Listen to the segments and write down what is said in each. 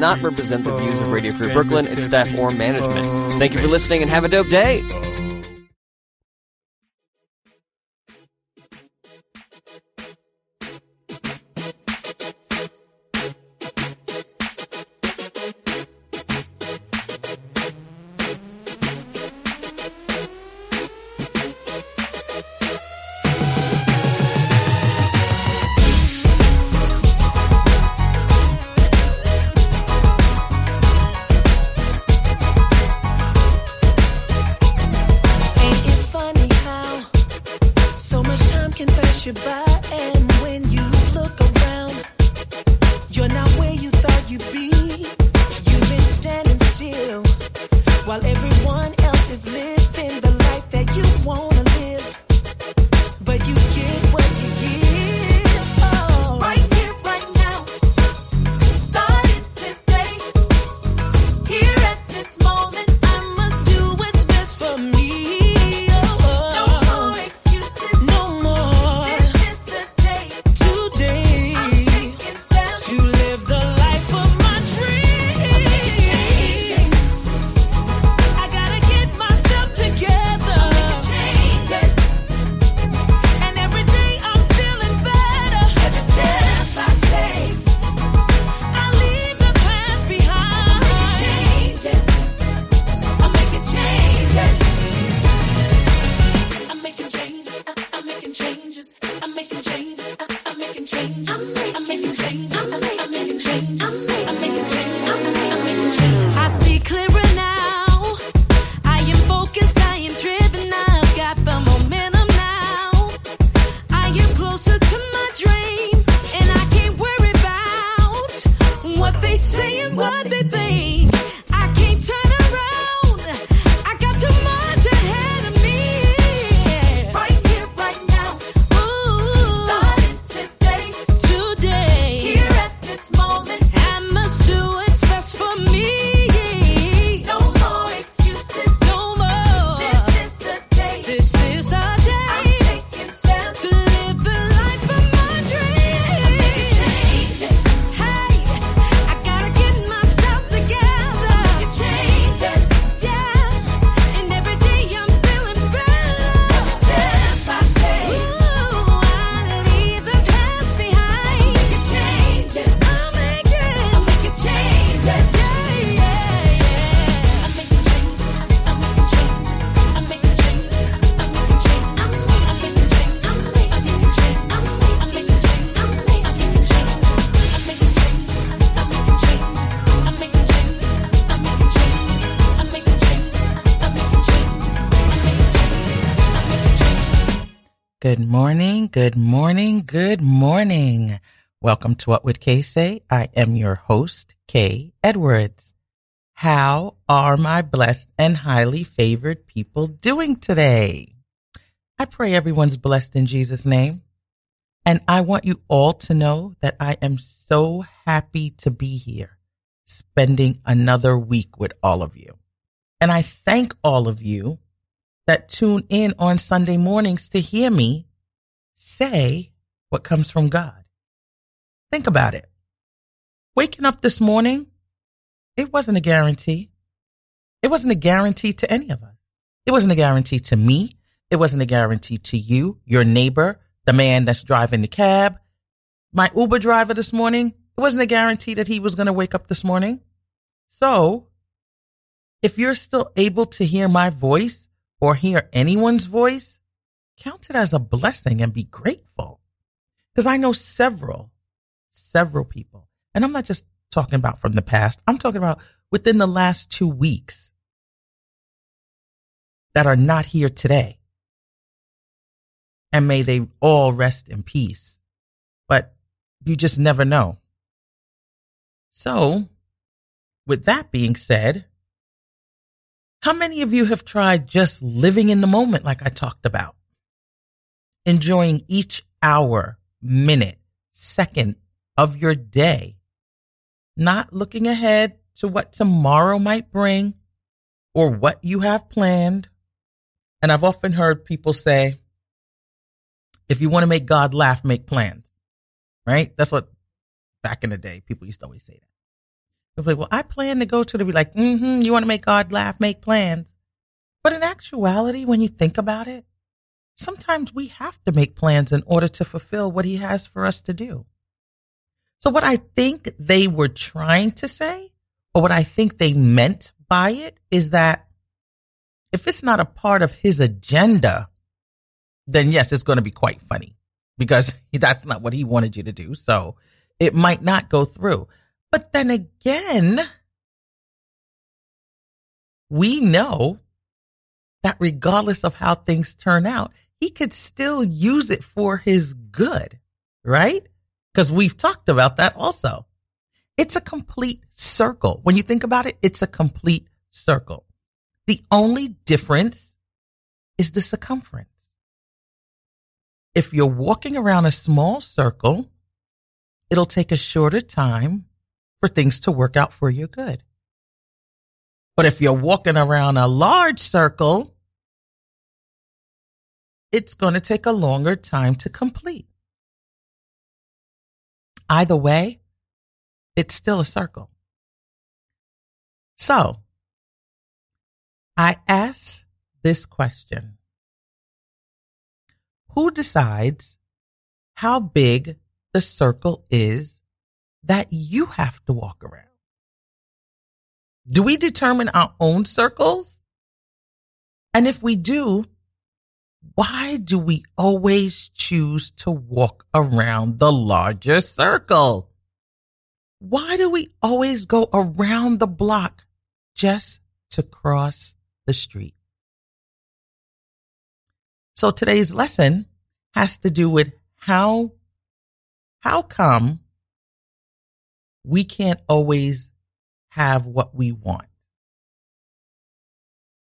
not represent the views of Radio Free Brooklyn, its staff, or management. Thank you for listening and have a dope day. Good morning, good morning. Welcome to What Would Kay Say? I am your host, Kay Edwards. How are my blessed and highly favored people doing today? I pray everyone's blessed in Jesus' name. And I want you all to know that I am so happy to be here, spending another week with all of you. And I thank all of you that tune in on Sunday mornings to hear me say what comes from God. Think about it. Waking up this morning, it wasn't a guarantee. It wasn't a guarantee to any of us. It wasn't a guarantee to me. It wasn't a guarantee to you, your neighbor, the man that's driving the cab. My Uber driver this morning, it wasn't a guarantee that he was going to wake up this morning. So, if you're still able to hear my voice or hear anyone's voice, count it as a blessing and be grateful. Because I know several, several people, and I'm not just talking about from the past, I'm talking about within the last two weeks that are not here today. And may they all rest in peace. But you just never know. So, with that being said, how many of you have tried just living in the moment like I talked about? Enjoying each hour, minute, second of your day, not looking ahead to what tomorrow might bring or what you have planned. And I've often heard people say, if you want to make God laugh, make plans, right? That's what back in the day people used to always say that. It's like, well, I plan to go to the, be like, mm-hmm, you want to make God laugh, make plans. But in actuality, when you think about it, sometimes we have to make plans in order to fulfill what he has for us to do. So what I think they were trying to say, or what I think they meant by it is that if it's not a part of his agenda, then yes, it's going to be quite funny because that's not what he wanted you to do. So it might not go through. But then again, we know that regardless of how things turn out, he could still use it for his good, right? Because we've talked about that also. It's a complete circle. When you think about it, it's a complete circle. The only difference is the circumference. If you're walking around a small circle, it'll take a shorter time for things to work out for your good. But if you're walking around a large circle, it's going to take a longer time to complete. Either way, it's still a circle. So, I ask this question Who decides how big the circle is that you have to walk around? Do we determine our own circles? And if we do, why do we always choose to walk around the larger circle? Why do we always go around the block just to cross the street? So today's lesson has to do with how, how come we can't always have what we want?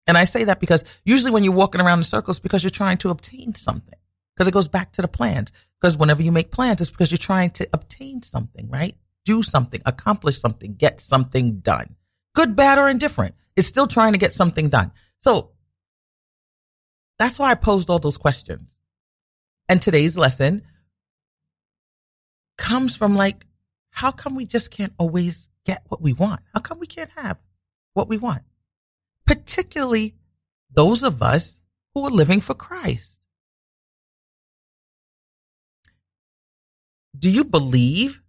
And I say that because usually when you're walking around in circles, because you're trying to obtain something, because it goes back to the plans. Because whenever you make plans, it's because you're trying to obtain something, right? Do something, accomplish something, get something done. Good, bad, or indifferent. It's still trying to get something done. So that's why I posed all those questions. And today's lesson comes from like, how come we just can't always get what we want? How come we can't have what we want? Particularly those of us who are living for Christ. Do you believe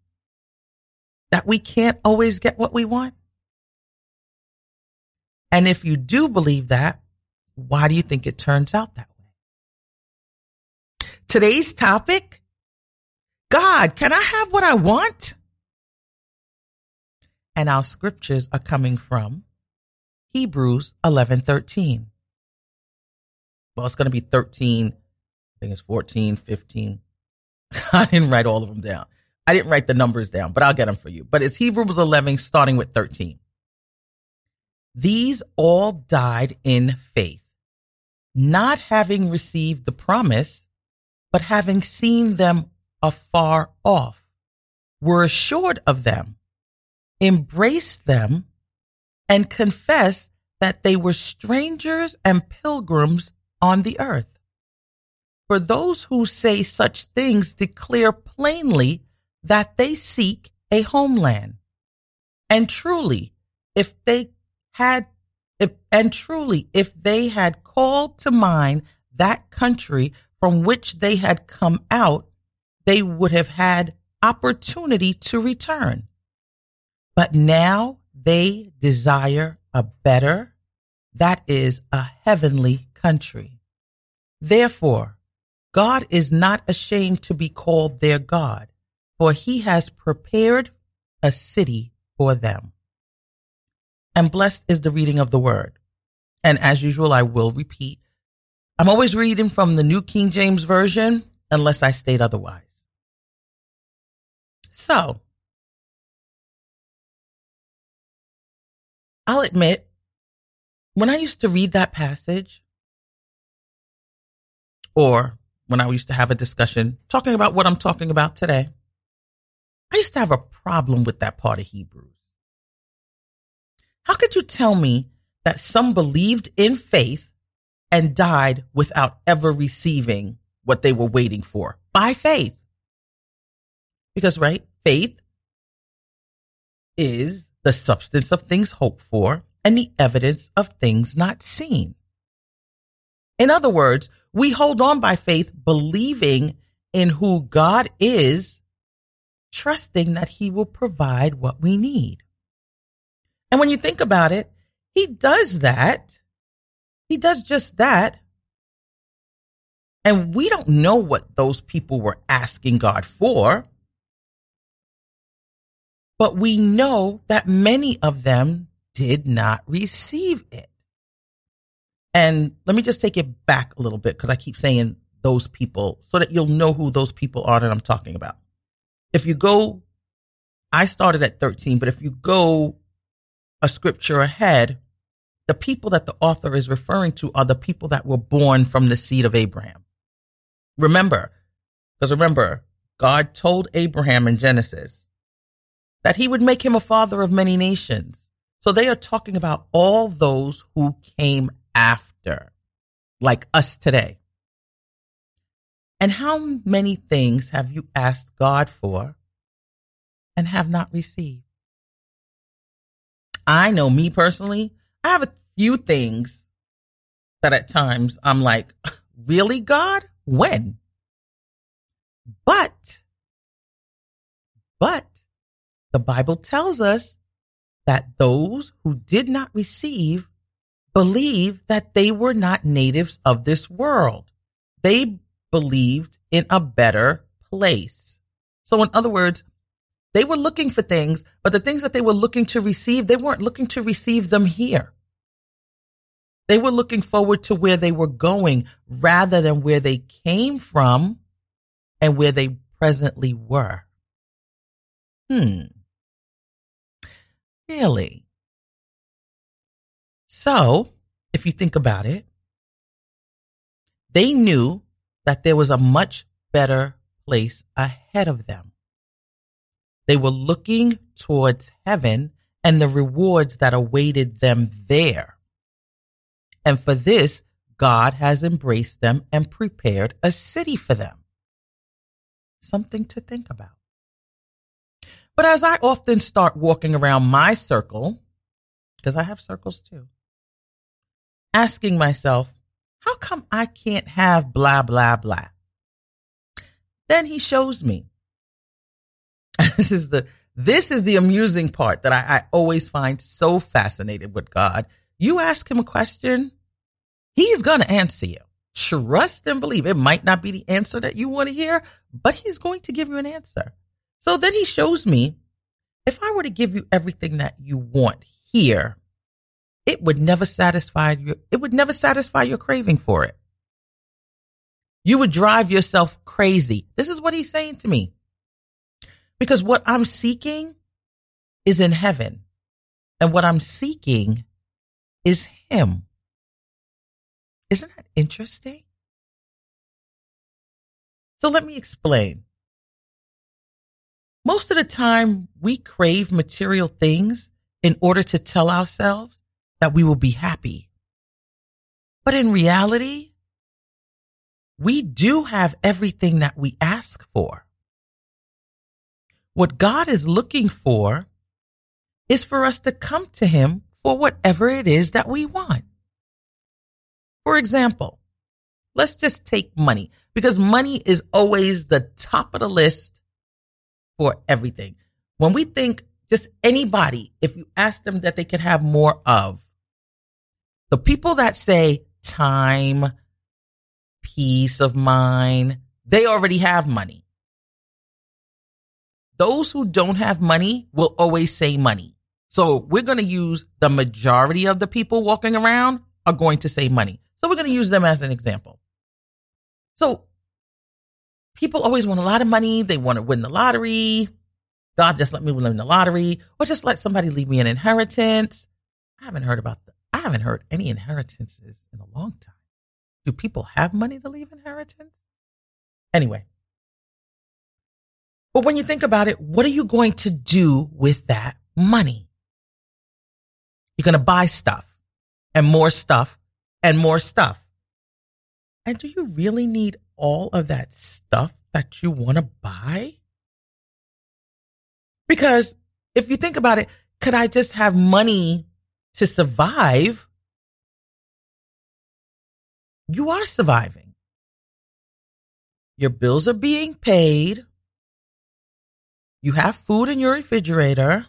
that we can't always get what we want? And if you do believe that, why do you think it turns out that way? Today's topic God, can I have what I want? And our scriptures are coming from Hebrews 11:13. Well, it's going to be 13. I think it's 14, 15. I didn't write all of them down. I didn't write the numbers down, but I'll get them for you. But it's Hebrews 11 starting with 13. These all died in faith, not having received the promise, but having seen them afar off, were assured of them, embraced them, and confess that they were strangers and pilgrims on the earth. For those who say such things declare plainly that they seek a homeland. And truly, if they had, if, and truly, if they had called to mind that country from which they had come out, they would have had opportunity to return. But now they desire a better, that is a heavenly country. Therefore, God is not ashamed to be called their God, for he has prepared a city for them. And blessed is the reading of the word. And as usual, I will repeat. I'm always reading from the New King James Version unless I state otherwise. So, I'll admit, when I used to read that passage, or when I used to have a discussion talking about what I'm talking about today, I used to have a problem with that part of Hebrews. How could you tell me that some believed in faith and died without ever receiving what they were waiting for by faith? Because, right, faith is the substance of things hoped for, and the evidence of things not seen. In other words, we hold on by faith, believing in who God is, trusting that He will provide what we need. And when you think about it, He does that. He does just that. And we don't know what those people were asking God for. But we know that many of them did not receive it. And let me just take it back a little bit because I keep saying those people so that you'll know who those people are that I'm talking about. If you go, I started at 13, but if you go a scripture ahead, the people that the author is referring to are the people that were born from the seed of Abraham. Remember, because remember, God told Abraham in Genesis that he would make him a father of many nations. So they are talking about all those who came after, like us today. And how many things have you asked God for and have not received? I know me personally, I have a few things that at times I'm like, really, God? When? But, but the Bible tells us that those who did not receive believed that they were not natives of this world. They believed in a better place. So, in other words, they were looking for things, but the things that they were looking to receive, they weren't looking to receive them here. They were looking forward to where they were going rather than where they came from and where they presently were. Hmm. Really? So, if you think about it, they knew that there was a much better place ahead of them. They were looking towards heaven and the rewards that awaited them there. And for this, God has embraced them and prepared a city for them. Something to think about. But as I often start walking around my circle, because I have circles too, asking myself, how come I can't have blah, blah, blah? Then he shows me. this is the, this is the amusing part that I, I always find so fascinated with God. You ask him a question, he's going to answer you. Trust and believe. It might not be the answer that you want to hear, but he's going to give you an answer. So then he shows me if I were to give you everything that you want here, it would never satisfy you. It would never satisfy your craving for it. You would drive yourself crazy. This is what he's saying to me. Because what I'm seeking is in heaven. And what I'm seeking is him. Isn't that interesting? So let me explain. Most of the time, we crave material things in order to tell ourselves that we will be happy. But in reality, we do have everything that we ask for. What God is looking for is for us to come to Him for whatever it is that we want. For example, let's just take money because money is always the top of the list for everything. When we think just anybody, if you ask them that they could have more of, the people that say time, peace of mind, they already have money. Those who don't have money will always say money. So we're going to use the majority of the people walking around are going to say money. So we're going to use them as an example. So people always want a lot of money. They want to win the lottery. God, just let me win the lottery or just let somebody leave me an inheritance. I haven't heard about The, I haven't heard any inheritances in a long time. Do people have money to leave inheritance? Anyway. But when you think about it, what are you going to do with that money? You're going to buy stuff and more stuff and more stuff. And do you really need all of that stuff that you want to buy? Because if you think about it, could I just have money to survive? You are surviving. Your bills are being paid. You have food in your refrigerator.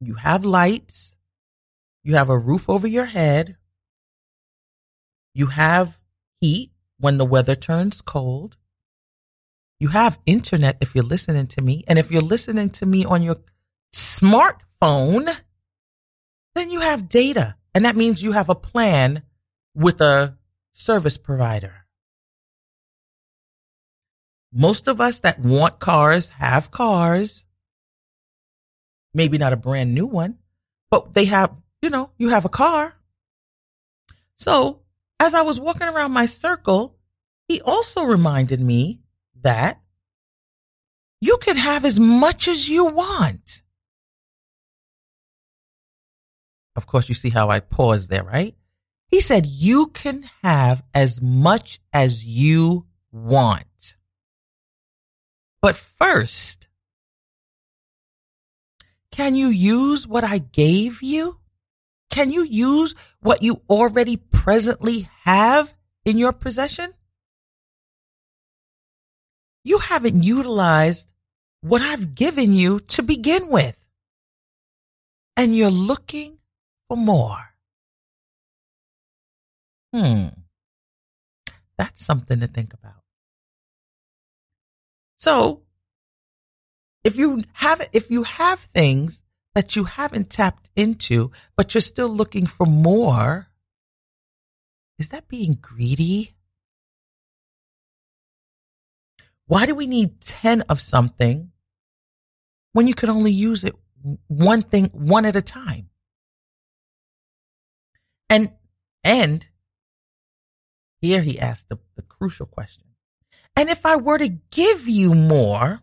You have lights. You have a roof over your head. You have heat when the weather turns cold. You have internet if you're listening to me. And if you're listening to me on your smartphone, then you have data. And that means you have a plan with a service provider. Most of us that want cars have cars. Maybe not a brand new one, but they have, you know, you have a car. So as I was walking around my circle, he also reminded me that you can have as much as you want. Of course, you see how I paused there, right? He said, you can have as much as you want. But first, can you use what I gave you? Can you use what you already presently have in your possession? You haven't utilized what I've given you to begin with. And you're looking for more. Hmm. That's something to think about. So, if you have if you have things that you haven't tapped into, but you're still looking for more, is that being greedy? Why do we need 10 of something when you can only use it one thing, one at a time? And, and here he asked the, the crucial question. And if I were to give you more,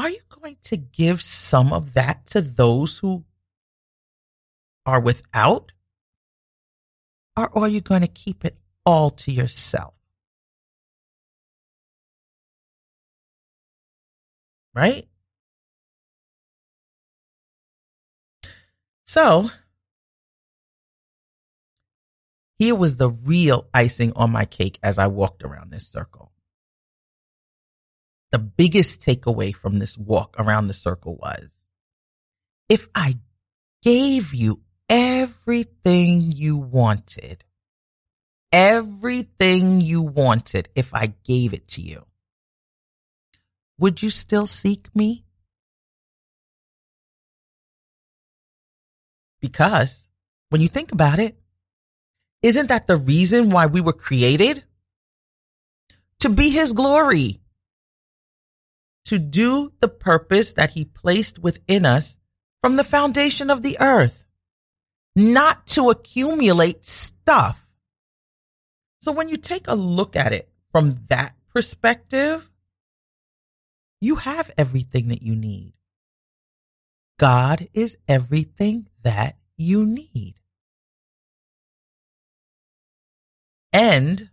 are you going to give some of that to those who are without? Or are you going to keep it all to yourself? Right? So, here was the real icing on my cake as I walked around this circle. The biggest takeaway from this walk around the circle was if I gave you everything you wanted, everything you wanted, if I gave it to you, would you still seek me? Because when you think about it, isn't that the reason why we were created? To be his glory. To do the purpose that he placed within us from the foundation of the earth. Not to accumulate stuff. So when you take a look at it from that perspective, you have everything that you need. God is everything that you need. And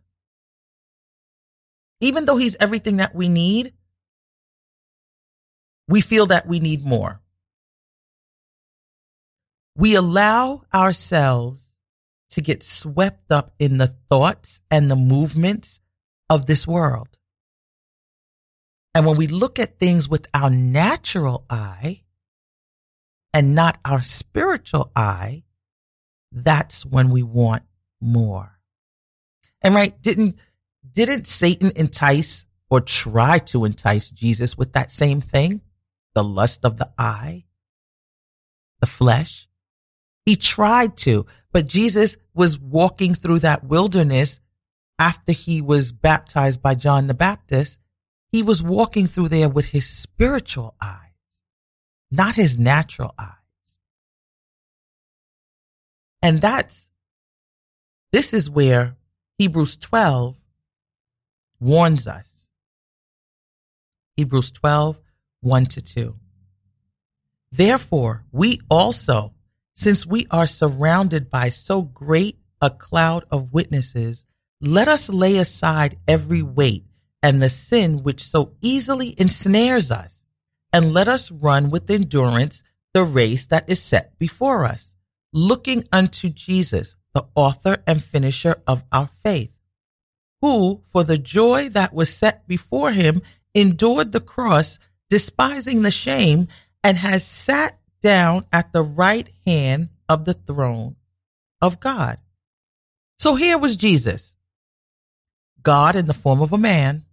even though he's everything that we need, we feel that we need more. We allow ourselves to get swept up in the thoughts and the movements of this world. And when we look at things with our natural eye and not our spiritual eye, that's when we want more. And right, didn't, didn't Satan entice or try to entice Jesus with that same thing? The lust of the eye, the flesh. He tried to, but Jesus was walking through that wilderness after he was baptized by John the Baptist he was walking through there with his spiritual eyes, not his natural eyes. And that's, this is where Hebrews 12 warns us. Hebrews 12, 1 to 2. Therefore, we also, since we are surrounded by so great a cloud of witnesses, let us lay aside every weight and the sin which so easily ensnares us, and let us run with endurance the race that is set before us, looking unto Jesus, the author and finisher of our faith, who, for the joy that was set before him, endured the cross, despising the shame, and has sat down at the right hand of the throne of God. So here was Jesus, God in the form of a man,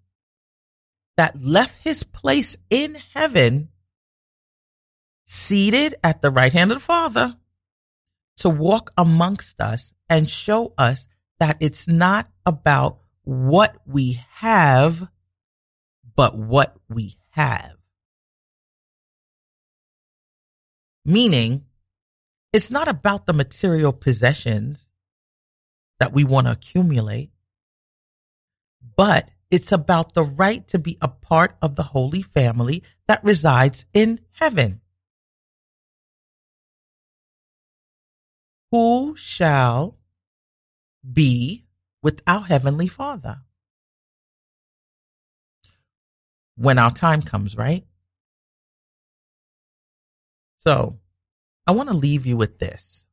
that left his place in heaven, seated at the right hand of the Father, to walk amongst us and show us that it's not about what we have, but what we have. Meaning, it's not about the material possessions that we want to accumulate, but it's about the right to be a part of the holy family that resides in heaven. Who shall be with our heavenly Father? When our time comes, right? So I want to leave you with this.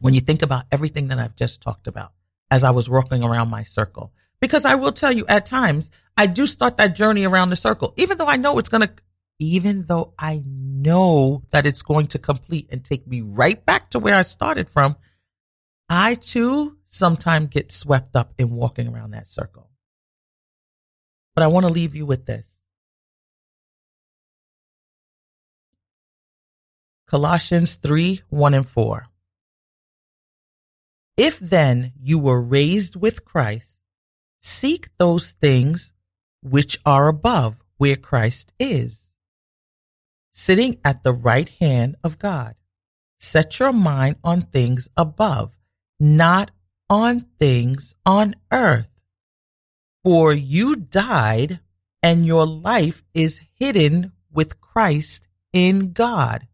When you think about everything that I've just talked about as I was walking around my circle, because I will tell you at times I do start that journey around the circle, even though I know it's going to, even though I know that it's going to complete and take me right back to where I started from. I too sometimes get swept up in walking around that circle. But I want to leave you with this. Colossians 3 1 and 4. If then you were raised with Christ, seek those things which are above where Christ is, sitting at the right hand of God. Set your mind on things above, not on things on earth. For you died, and your life is hidden with Christ in God.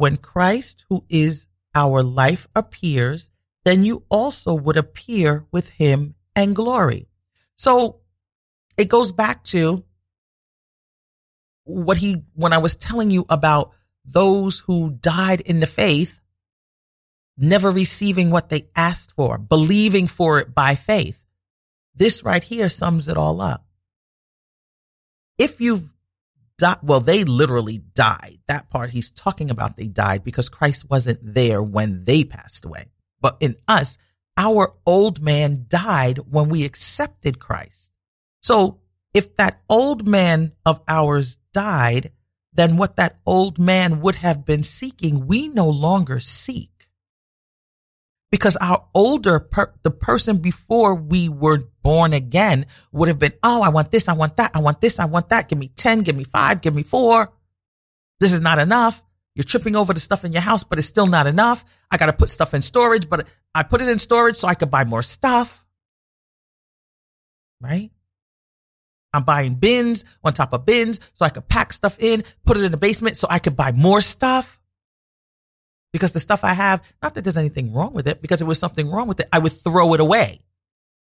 When Christ, who is our life, appears, then you also would appear with him and glory. So it goes back to what he, when I was telling you about those who died in the faith, never receiving what they asked for, believing for it by faith. This right here sums it all up. If you've di- well, they literally died. That part he's talking about, they died because Christ wasn't there when they passed away. But in us, our old man died when we accepted Christ. So if that old man of ours died, then what that old man would have been seeking, we no longer seek because our older per- the person before we were born again would have been oh i want this i want that i want this i want that. Give me 10 give me 5 give me 4 this is not enough. You're tripping over the stuff in your house but it's still not enough. I got to put stuff in storage but i put it in storage so i could buy more stuff. Right? I'm buying bins on top of bins so i could pack stuff in put it in the basement so i could buy more stuff because the stuff I have, not that there's anything wrong with it, because if there was something wrong with it, I would throw it away.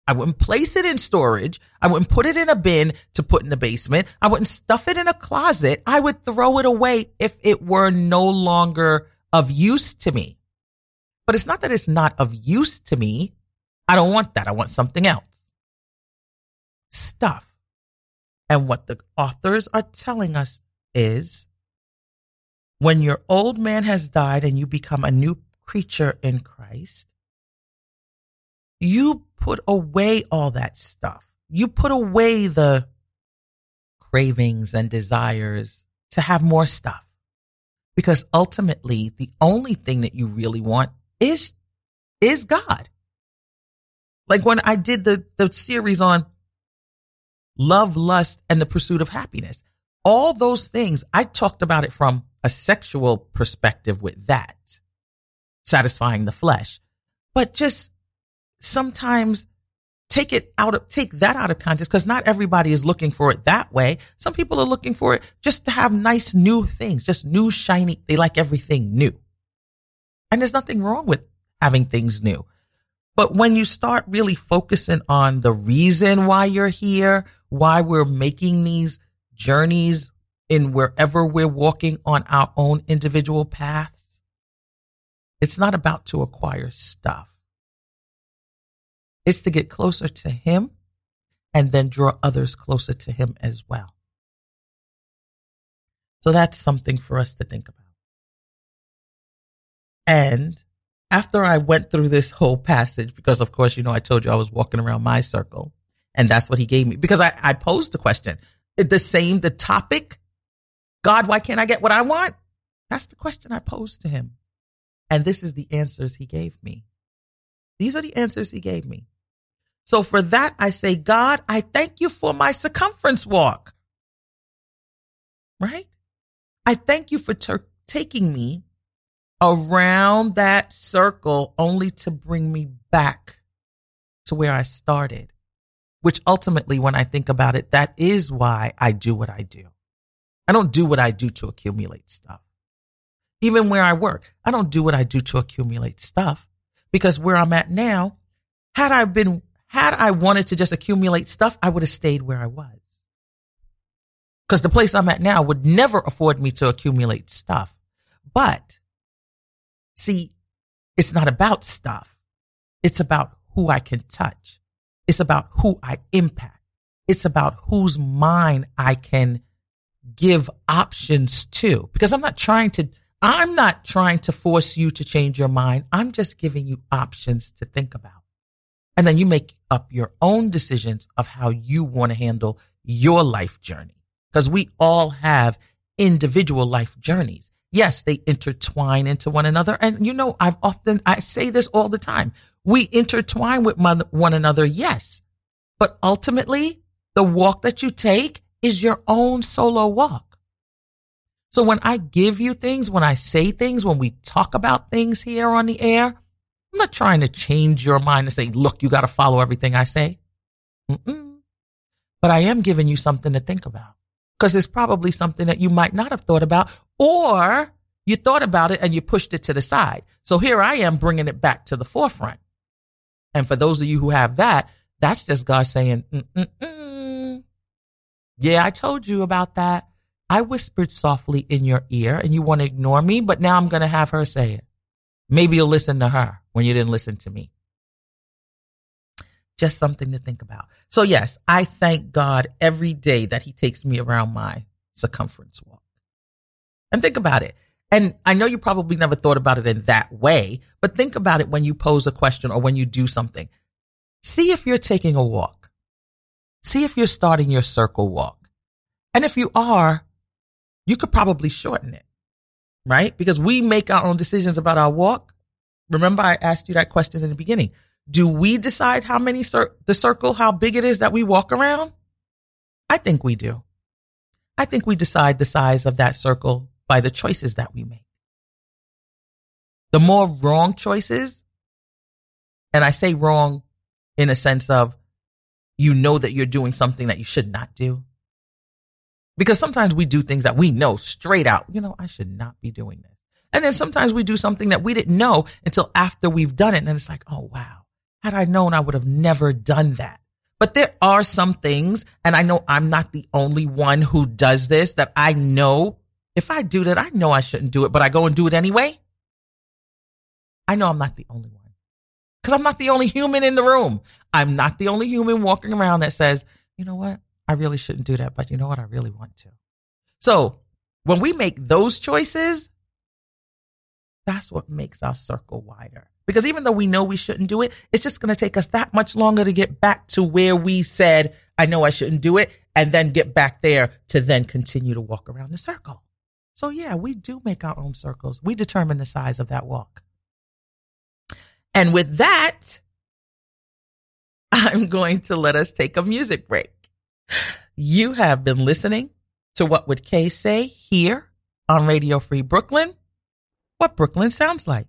I wouldn't place it in storage. I wouldn't put it in a bin to put in the basement. I wouldn't stuff it in a closet. I would throw it away if it were no longer of use to me. But it's not that it's not of use to me. I don't want that. I want something else. Stuff. And what the authors are telling us is when your old man has died and you become a new creature in Christ, you put away all that stuff. You put away the cravings and desires to have more stuff. Because ultimately, the only thing that you really want is, is God. Like when I did the, the series on love, lust, and the pursuit of happiness, all those things, I talked about it from a sexual perspective with that, satisfying the flesh. But just sometimes take it out of, take that out of context because not everybody is looking for it that way. Some people are looking for it just to have nice new things, just new shiny. They like everything new. And there's nothing wrong with having things new. But when you start really focusing on the reason why you're here, why we're making these journeys in wherever we're walking on our own individual paths, it's not about to acquire stuff. It's to get closer to Him and then draw others closer to Him as well. So that's something for us to think about. And after I went through this whole passage, because of course, you know, I told you I was walking around my circle and that's what he gave me because I, I posed the question. The same, the topic, God, why can't I get what I want? That's the question I posed to him. And this is the answers he gave me. These are the answers he gave me. So for that, I say, God, I thank you for my circumference walk. Right? I thank you for ter- taking me around that circle only to bring me back to where I started, which ultimately, when I think about it, that is why I do what I do. I don't do what I do to accumulate stuff. Even where I work, I don't do what I do to accumulate stuff because where I'm at now, had I been, had I wanted to just accumulate stuff, I would have stayed where I was. Because the place I'm at now would never afford me to accumulate stuff. But See, it's not about stuff. It's about who I can touch. It's about who I impact. It's about whose mind I can give options to because I'm not trying to, I'm not trying to force you to change your mind. I'm just giving you options to think about. And then you make up your own decisions of how you want to handle your life journey because we all have individual life journeys. Yes, they intertwine into one another. And you know, I've often, I say this all the time. We intertwine with one another. Yes. But ultimately, the walk that you take is your own solo walk. So when I give you things, when I say things, when we talk about things here on the air, I'm not trying to change your mind and say, look, you got to follow everything I say. Mm-mm. But I am giving you something to think about because it's probably something that you might not have thought about or you thought about it and you pushed it to the side. So here I am bringing it back to the forefront. And for those of you who have that, that's just God saying, Mm-mm-mm. Yeah, I told you about that. I whispered softly in your ear and you want to ignore me, but now I'm going to have her say it. Maybe you'll listen to her when you didn't listen to me. Just something to think about. So yes, I thank God every day that he takes me around my circumference walk. And think about it. And I know you probably never thought about it in that way, but think about it when you pose a question or when you do something. See if you're taking a walk. See if you're starting your circle walk. And if you are, you could probably shorten it, right? Because we make our own decisions about our walk. Remember I asked you that question in the beginning. Do we decide how many cir- the circle, how big it is that we walk around? I think we do. I think we decide the size of that circle by the choices that we make. The more wrong choices, and I say wrong in a sense of you know that you're doing something that you should not do. Because sometimes we do things that we know straight out, you know, I should not be doing this. And then sometimes we do something that we didn't know until after we've done it. And it's like, oh, wow. Had I known, I would have never done that. But there are some things, and I know I'm not the only one who does this, that I know if I do that, I know I shouldn't do it, but I go and do it anyway. I know I'm not the only one. Because I'm not the only human in the room. I'm not the only human walking around that says, you know what? I really shouldn't do that, but you know what? I really want to. So when we make those choices, that's what makes our circle wider. Because even though we know we shouldn't do it, it's just going to take us that much longer to get back to where we said, I know I shouldn't do it, and then get back there to then continue to walk around the circle. So, yeah, we do make our own circles. We determine the size of that walk. And with that, I'm going to let us take a music break. You have been listening to What Would Kay Say here on Radio Free Brooklyn. What Brooklyn sounds like.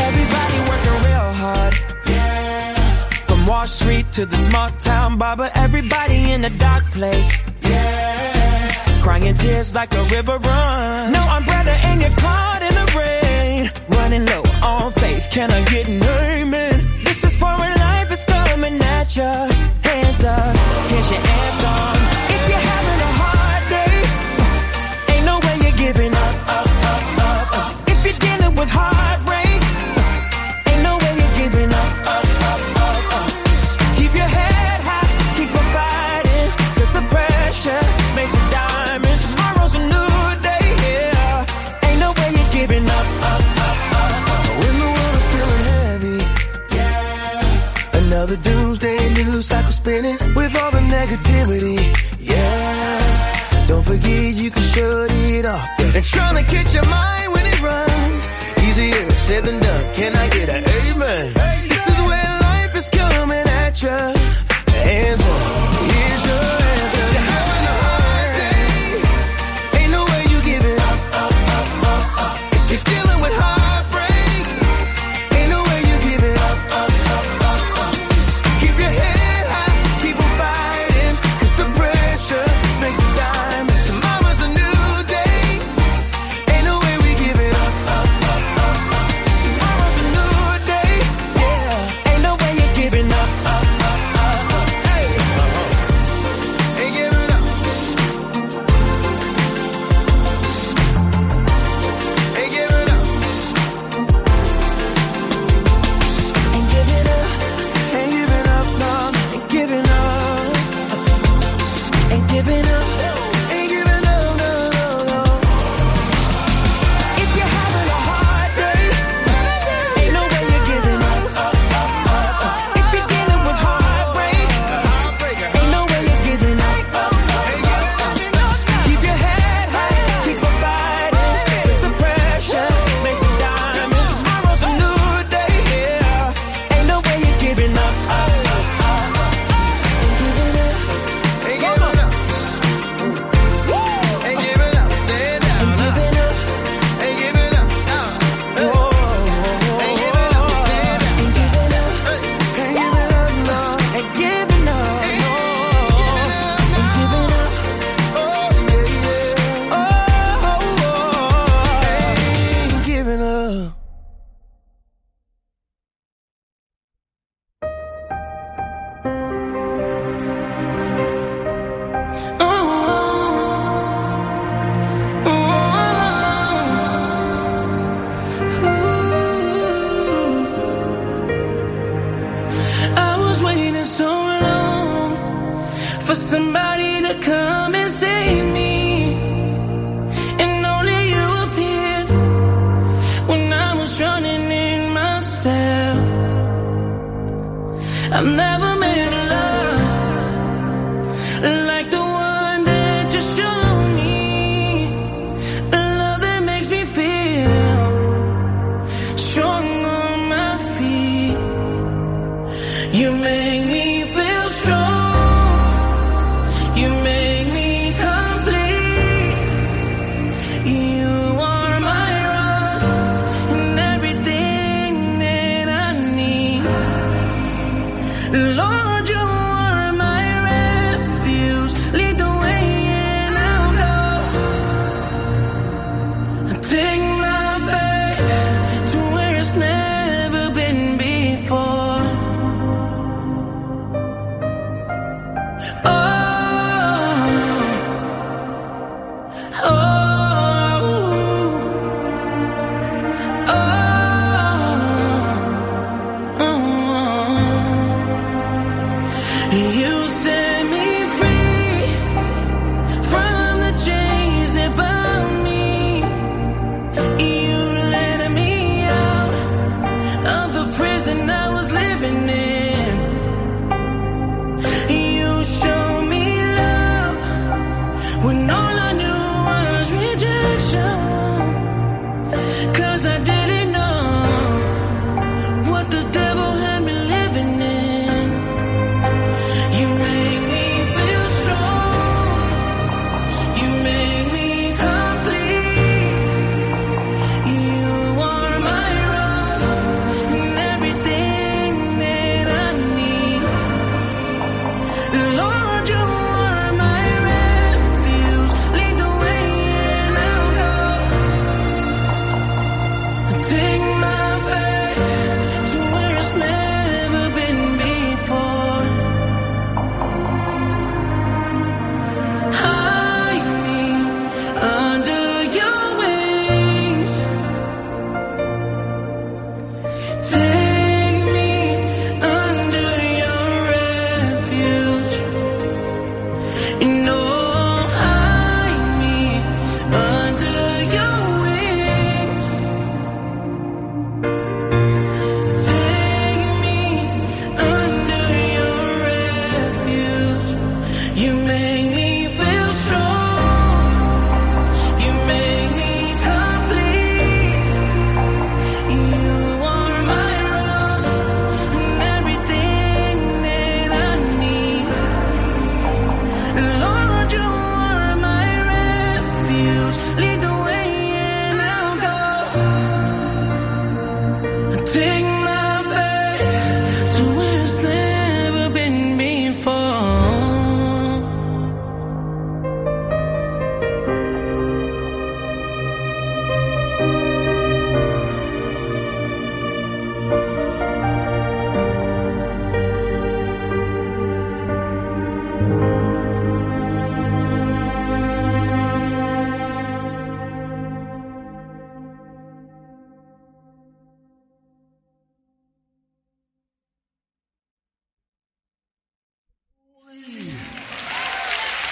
Everybody working real hard. From Wall Street to the small town barber. Everybody in a dark place. Crying tears like a river run. No umbrella and you're caught in the rain. Running low on faith, can I get an amen? This is foreign life, is coming at ya. Hands up, here's your anthem. If you're having a hard day, ain't no way you're giving up. If you're dealing with hard Another doomsday news cycle spinning with all the negativity. Yeah. Don't forget you can shut it off. And trying to catch your mind when it runs. Easier said than done. Can I get an amen? amen. This is where life is coming at you strong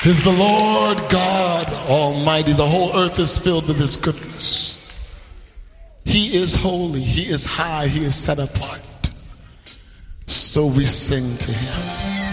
is the Lord God Almighty. The whole earth is filled with His goodness. He is holy, He is high, He is set apart. So we sing to Him.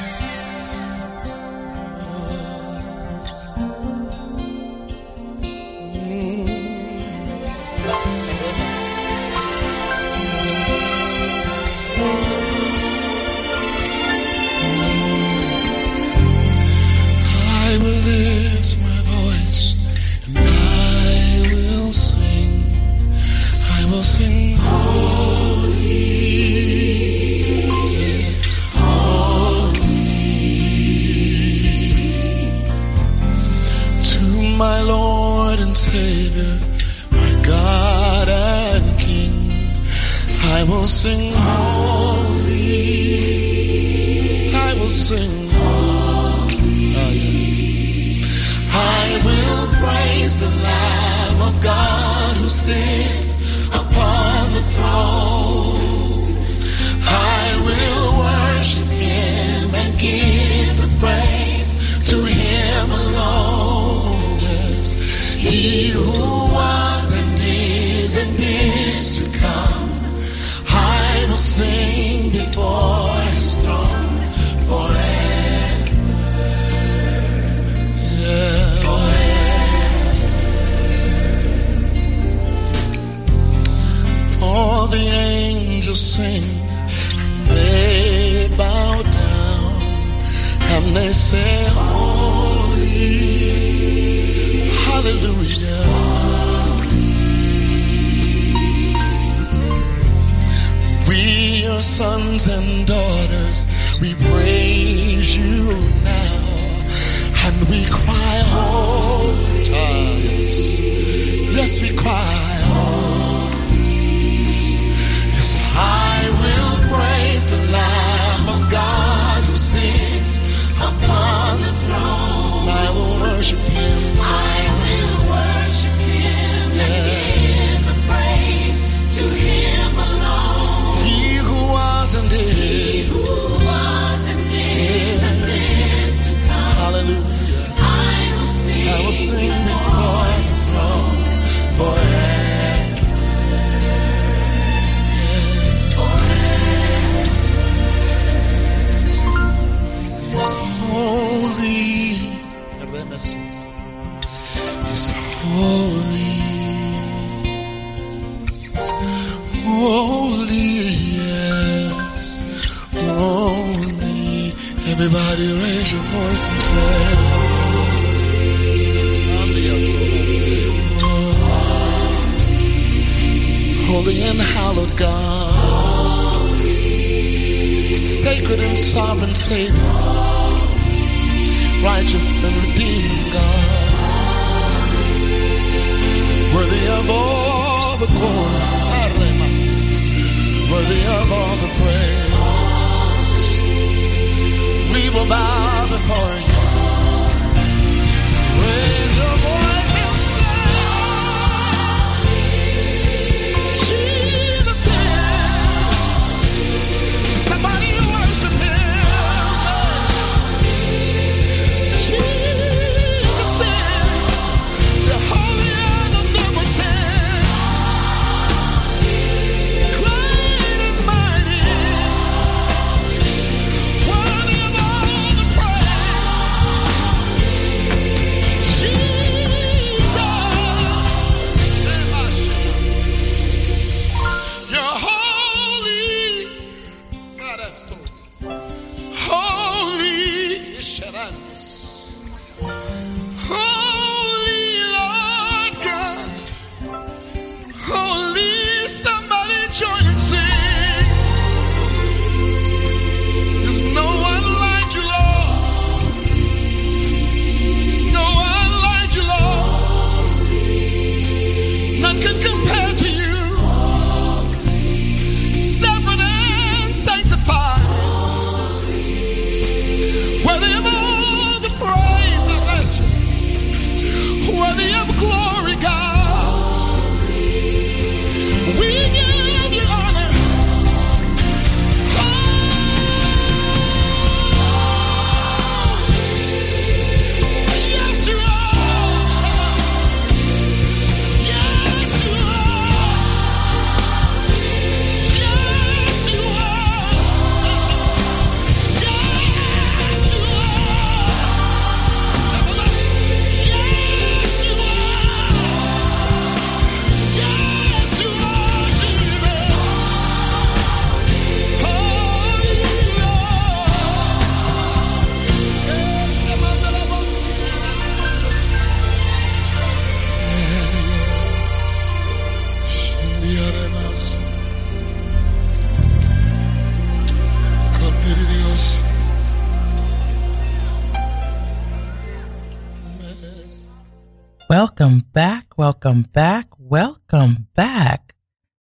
Welcome back, welcome back.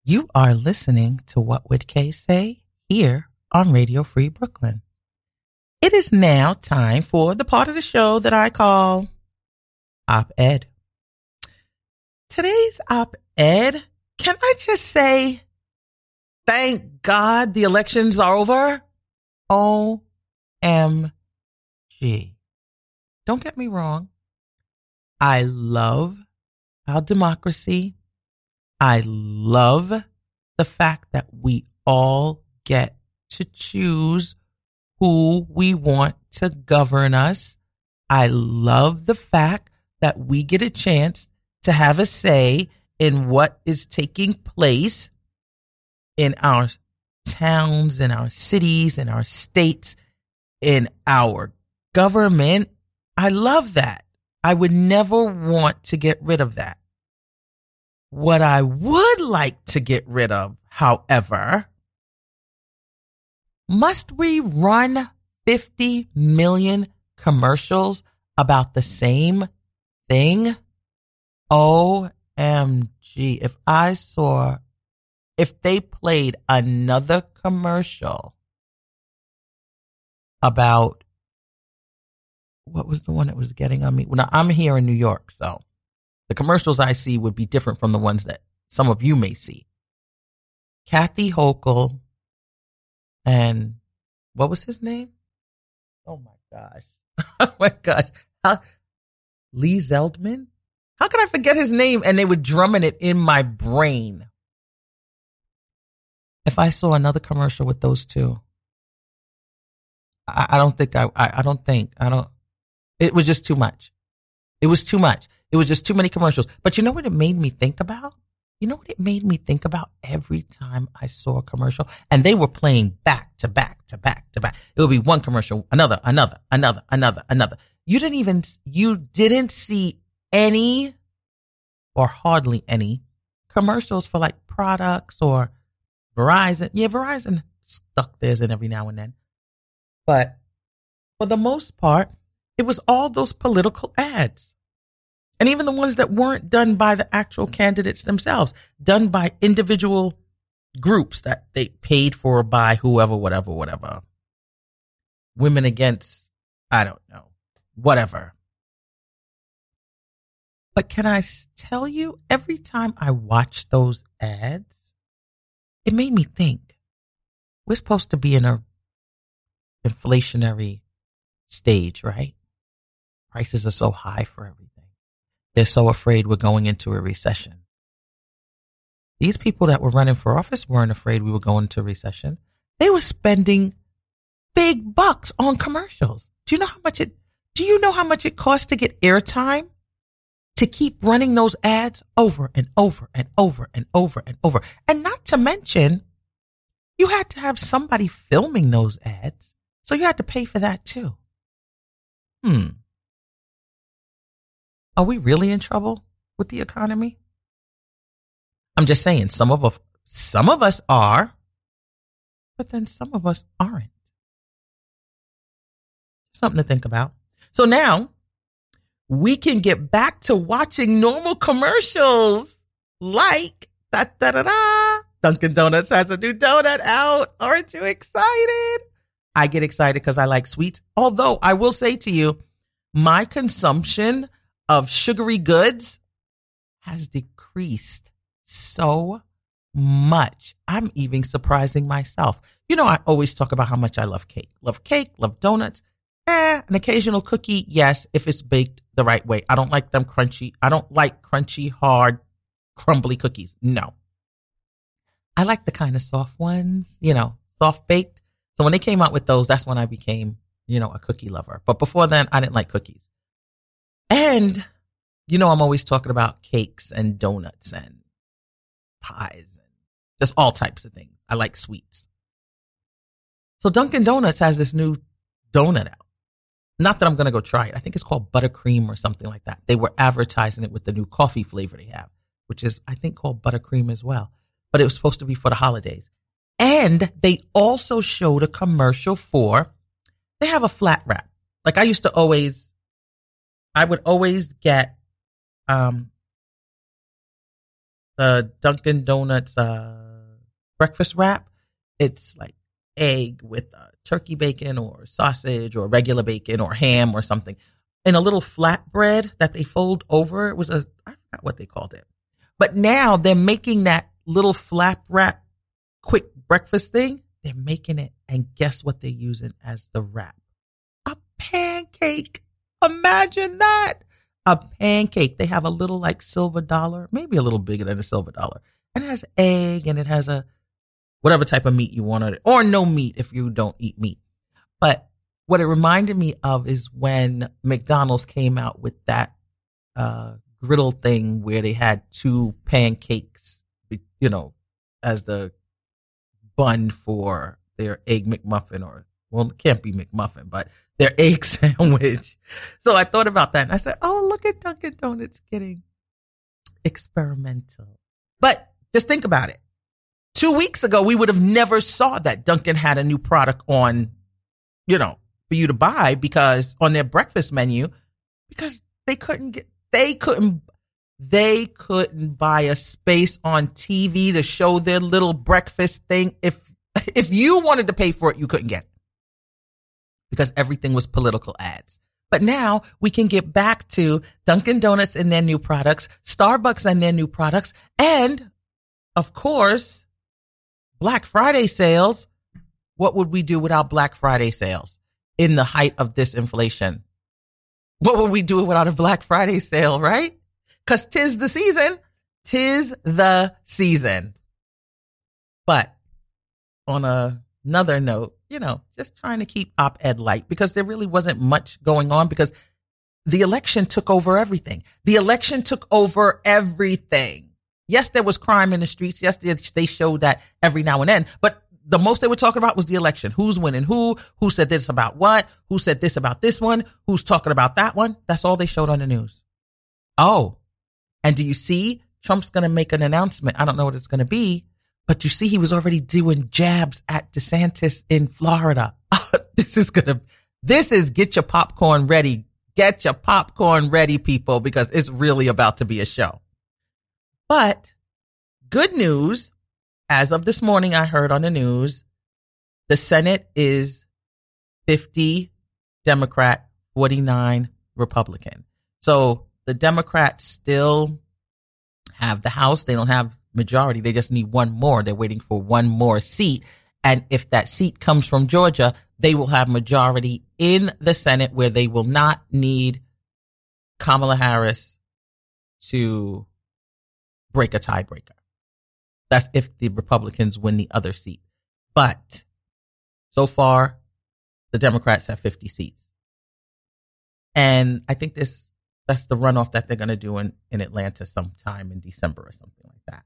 You are listening to What Would Kay Say here on Radio Free Brooklyn. It is now time for the part of the show that I call Op Ed. Today's Op Ed, can I just say, thank God the elections are over? OMG. Don't get me wrong. I love our democracy. I love the fact that we all get to choose who we want to govern us. I love the fact that we get a chance to have a say in what is taking place in our towns, in our cities, in our states, in our government. I love that. I would never want to get rid of that. What I would like to get rid of, however, must we run 50 million commercials about the same thing? OMG. If I saw, if they played another commercial about what was the one that was getting on me? Well, now I'm here in New York, so the commercials I see would be different from the ones that some of you may see. Kathy Hochul and what was his name? Oh my gosh. oh my gosh. How, Lee Zeldman? How could I forget his name? And they were drumming it in my brain. If I saw another commercial with those two, I, I don't think I, I, I don't think, I don't, it was just too much. It was too much. It was just too many commercials. But you know what it made me think about? You know what it made me think about every time I saw a commercial? And they were playing back to back to back to back. It would be one commercial, another, another, another, another, another. You didn't even, you didn't see any or hardly any commercials for like products or Verizon. Yeah, Verizon stuck theirs in every now and then. But for the most part, it was all those political ads. And even the ones that weren't done by the actual candidates themselves, done by individual groups that they paid for by whoever, whatever, whatever. Women against, I don't know, whatever. But can I tell you, every time I watch those ads, it made me think we're supposed to be in a inflationary stage, right? Prices are so high for everything. They're so afraid we're going into a recession. These people that were running for office weren't afraid we were going into a recession. They were spending big bucks on commercials. Do you know how much it do you know how much it costs to get airtime? To keep running those ads over and over and over and over and over. And not to mention, you had to have somebody filming those ads. So you had to pay for that too. Hmm. Are we really in trouble with the economy? I'm just saying some of us, some of us are, but then some of us aren't. Something to think about. So now we can get back to watching normal commercials like da da da da. Dunkin' Donuts has a new donut out. Aren't you excited? I get excited because I like sweets. Although I will say to you, my consumption of sugary goods has decreased so much. I'm even surprising myself. You know, I always talk about how much I love cake. Love cake, love donuts. Eh, an occasional cookie, yes, if it's baked the right way. I don't like them crunchy. I don't like crunchy, hard, crumbly cookies. No. I like the kind of soft ones, you know, soft baked. So when they came out with those, that's when I became, you know, a cookie lover. But before then, I didn't like cookies. And, you know, I'm always talking about cakes and donuts and pies and just all types of things. I like sweets. So Dunkin' Donuts has this new donut out. Not that I'm going to go try it. I think it's called buttercream or something like that. They were advertising it with the new coffee flavor they have, which is, I think, called buttercream as well. But it was supposed to be for the holidays. And they also showed a commercial for they have a flat wrap. Like I used to always, I would always get, um, the Dunkin' Donuts, uh, breakfast wrap. It's like egg with uh, turkey bacon or sausage or regular bacon or ham or something in a little flatbread that they fold over. It was a, I forgot what they called it. But now they're making that little flap wrap quick breakfast thing. They're making it. And guess what they're using as the wrap? A pancake. Imagine that. A pancake. They have a little like silver dollar, maybe a little bigger than a silver dollar. And it has egg and it has a whatever type of meat you want on it, or no meat if you don't eat meat. But what it reminded me of is when McDonald's came out with that uh, griddle thing where they had two pancakes, you know, as the bun for their egg McMuffin or well, it can't be McMuffin, but their egg sandwich. So I thought about that and I said, "Oh, look at Dunkin' Donuts getting experimental." But just think about it. Two weeks ago, we would have never saw that Dunkin' had a new product on, you know, for you to buy because on their breakfast menu, because they couldn't get, they couldn't, they couldn't buy a space on TV to show their little breakfast thing. If, if you wanted to pay for it, you couldn't get it because everything was political ads. But now we can get back to Dunkin' Donuts and their new products, Starbucks and their new products, and of course, Black Friday sales. What would we do without Black Friday sales in the height of this inflation? What would we do without a Black Friday sale, right? Cause tis the season. Tis the season. But on a, another note, you know, just trying to keep op ed light because there really wasn't much going on because the election took over everything. The election took over everything. Yes, there was crime in the streets. Yes, they, showed that every now and then, but the most they were talking about was the election. Who's winning who? Who said this about what? Who said this about this one? Who's talking about that one? That's all they showed on the news. Oh, and do you see Trump's going to make an announcement? I don't know what it's going to be, but you see he was already doing jabs at DeSantis in Florida. this is to, this is get your popcorn ready. Get your popcorn ready, people, because it's really about to be a show. But good news, as of this morning, I heard on the news, the Senate is 50 Democrat, 49 Republican. So the Democrats still have the House. They don't have majority. They just need one more. They're waiting for one more seat. And if that seat comes from Georgia, they will have majority in the Senate where they will not need Kamala Harris to break a tiebreaker. That's if the Republicans win the other seat. But so far, the Democrats have 50 seats. And I think this, that's the runoff that they're going to do in, in Atlanta sometime in December or something like that.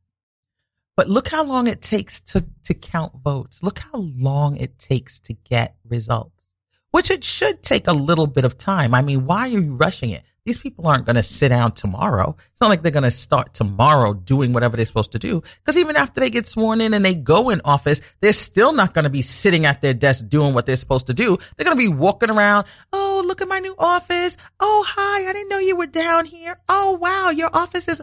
But look how long it takes to, to count votes. Look how long it takes to get results, which it should take a little bit of time. I mean, why are you rushing it? These people aren't going to sit down tomorrow. It's not like they're going to start tomorrow doing whatever they're supposed to do. Because even after they get sworn in and they go in office, they're still not going to be sitting at their desk doing what they're supposed to do. They're going to be walking around. Oh, look at my new office. Oh, hi. I didn't know you were down here. Oh, wow. Your office is.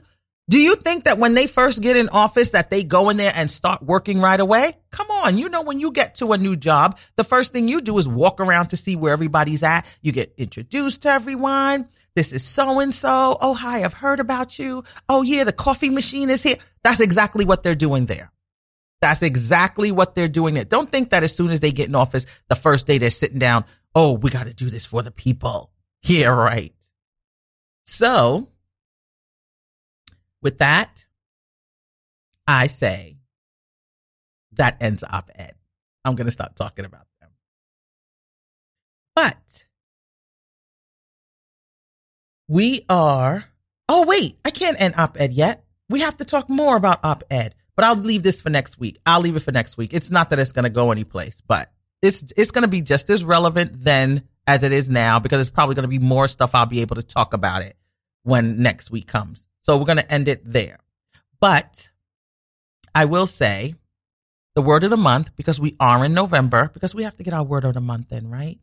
Do you think that when they first get in office that they go in there and start working right away? Come on. You know, when you get to a new job, the first thing you do is walk around to see where everybody's at. You get introduced to everyone. This is so and so. Oh, hi. I've heard about you. Oh, yeah. The coffee machine is here. That's exactly what they're doing there. That's exactly what they're doing there. Don't think that as soon as they get in office, the first day they're sitting down. Oh, we got to do this for the people. Yeah, right. So with that, I say that ends op ed. I'm going to stop talking about them. But we are, oh, wait, I can't end op ed yet. We have to talk more about op ed, but I'll leave this for next week. I'll leave it for next week. It's not that it's going to go anyplace, but it's, it's going to be just as relevant then as it is now because it's probably going to be more stuff I'll be able to talk about it when next week comes. So we're going to end it there. But I will say the word of the month because we are in November because we have to get our word of the month in, right?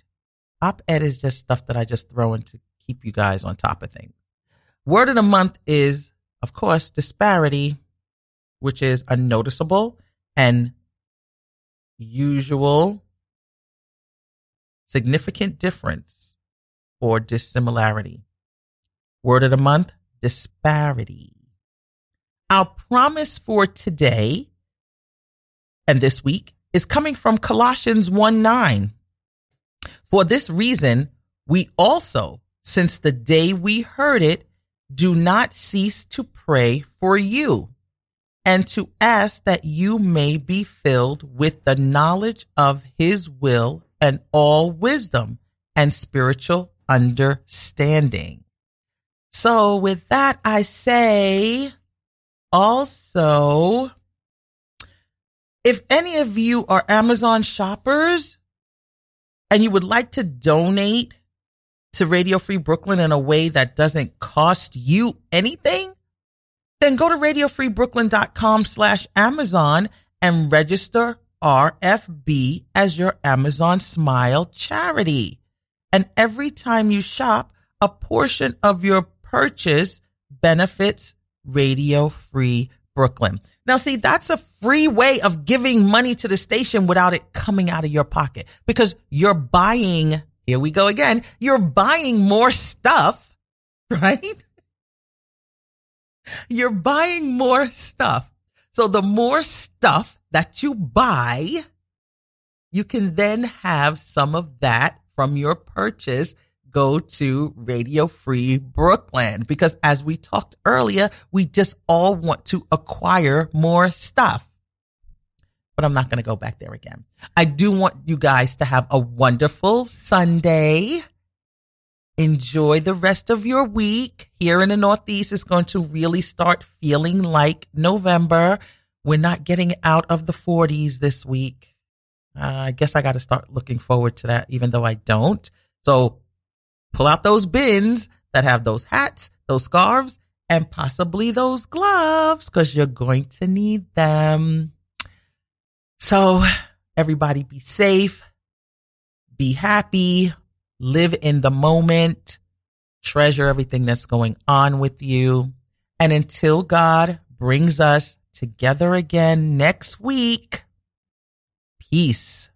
Op ed is just stuff that I just throw in to keep you guys on top of things. Word of the month is, of course, disparity, which is a noticeable and usual significant difference or dissimilarity. Word of the month, disparity. Our promise for today and this week is coming from Colossians 1 9. For this reason, we also, since the day we heard it, do not cease to pray for you and to ask that you may be filled with the knowledge of his will and all wisdom and spiritual understanding. So with that, I say also, if any of you are Amazon shoppers and you would like to donate to Radio Free Brooklyn in a way that doesn't cost you anything, then go to radiofreebrooklyn.com slash Amazon and register RFB as your Amazon Smile charity. And every time you shop, a portion of your purchase benefits Radio Free Brooklyn. Now, see, that's a free way of giving money to the station without it coming out of your pocket because you're buying, here we go again, you're buying more stuff, right? You're buying more stuff. So the more stuff that you buy, you can then have some of that from your purchase go to Radio Free Brooklyn because as we talked earlier, we just all want to acquire more stuff. But I'm not going to go back there again. I do want you guys to have a wonderful Sunday. Enjoy the rest of your week. Here in the Northeast, it's going to really start feeling like November. We're not getting out of the 40s this week. Uh, I guess I got to start looking forward to that, even though I don't. So pull out those bins that have those hats, those scarves, and possibly those gloves because you're going to need them. So everybody be safe, be happy, live in the moment, treasure everything that's going on with you. And until God brings us together again next week, peace.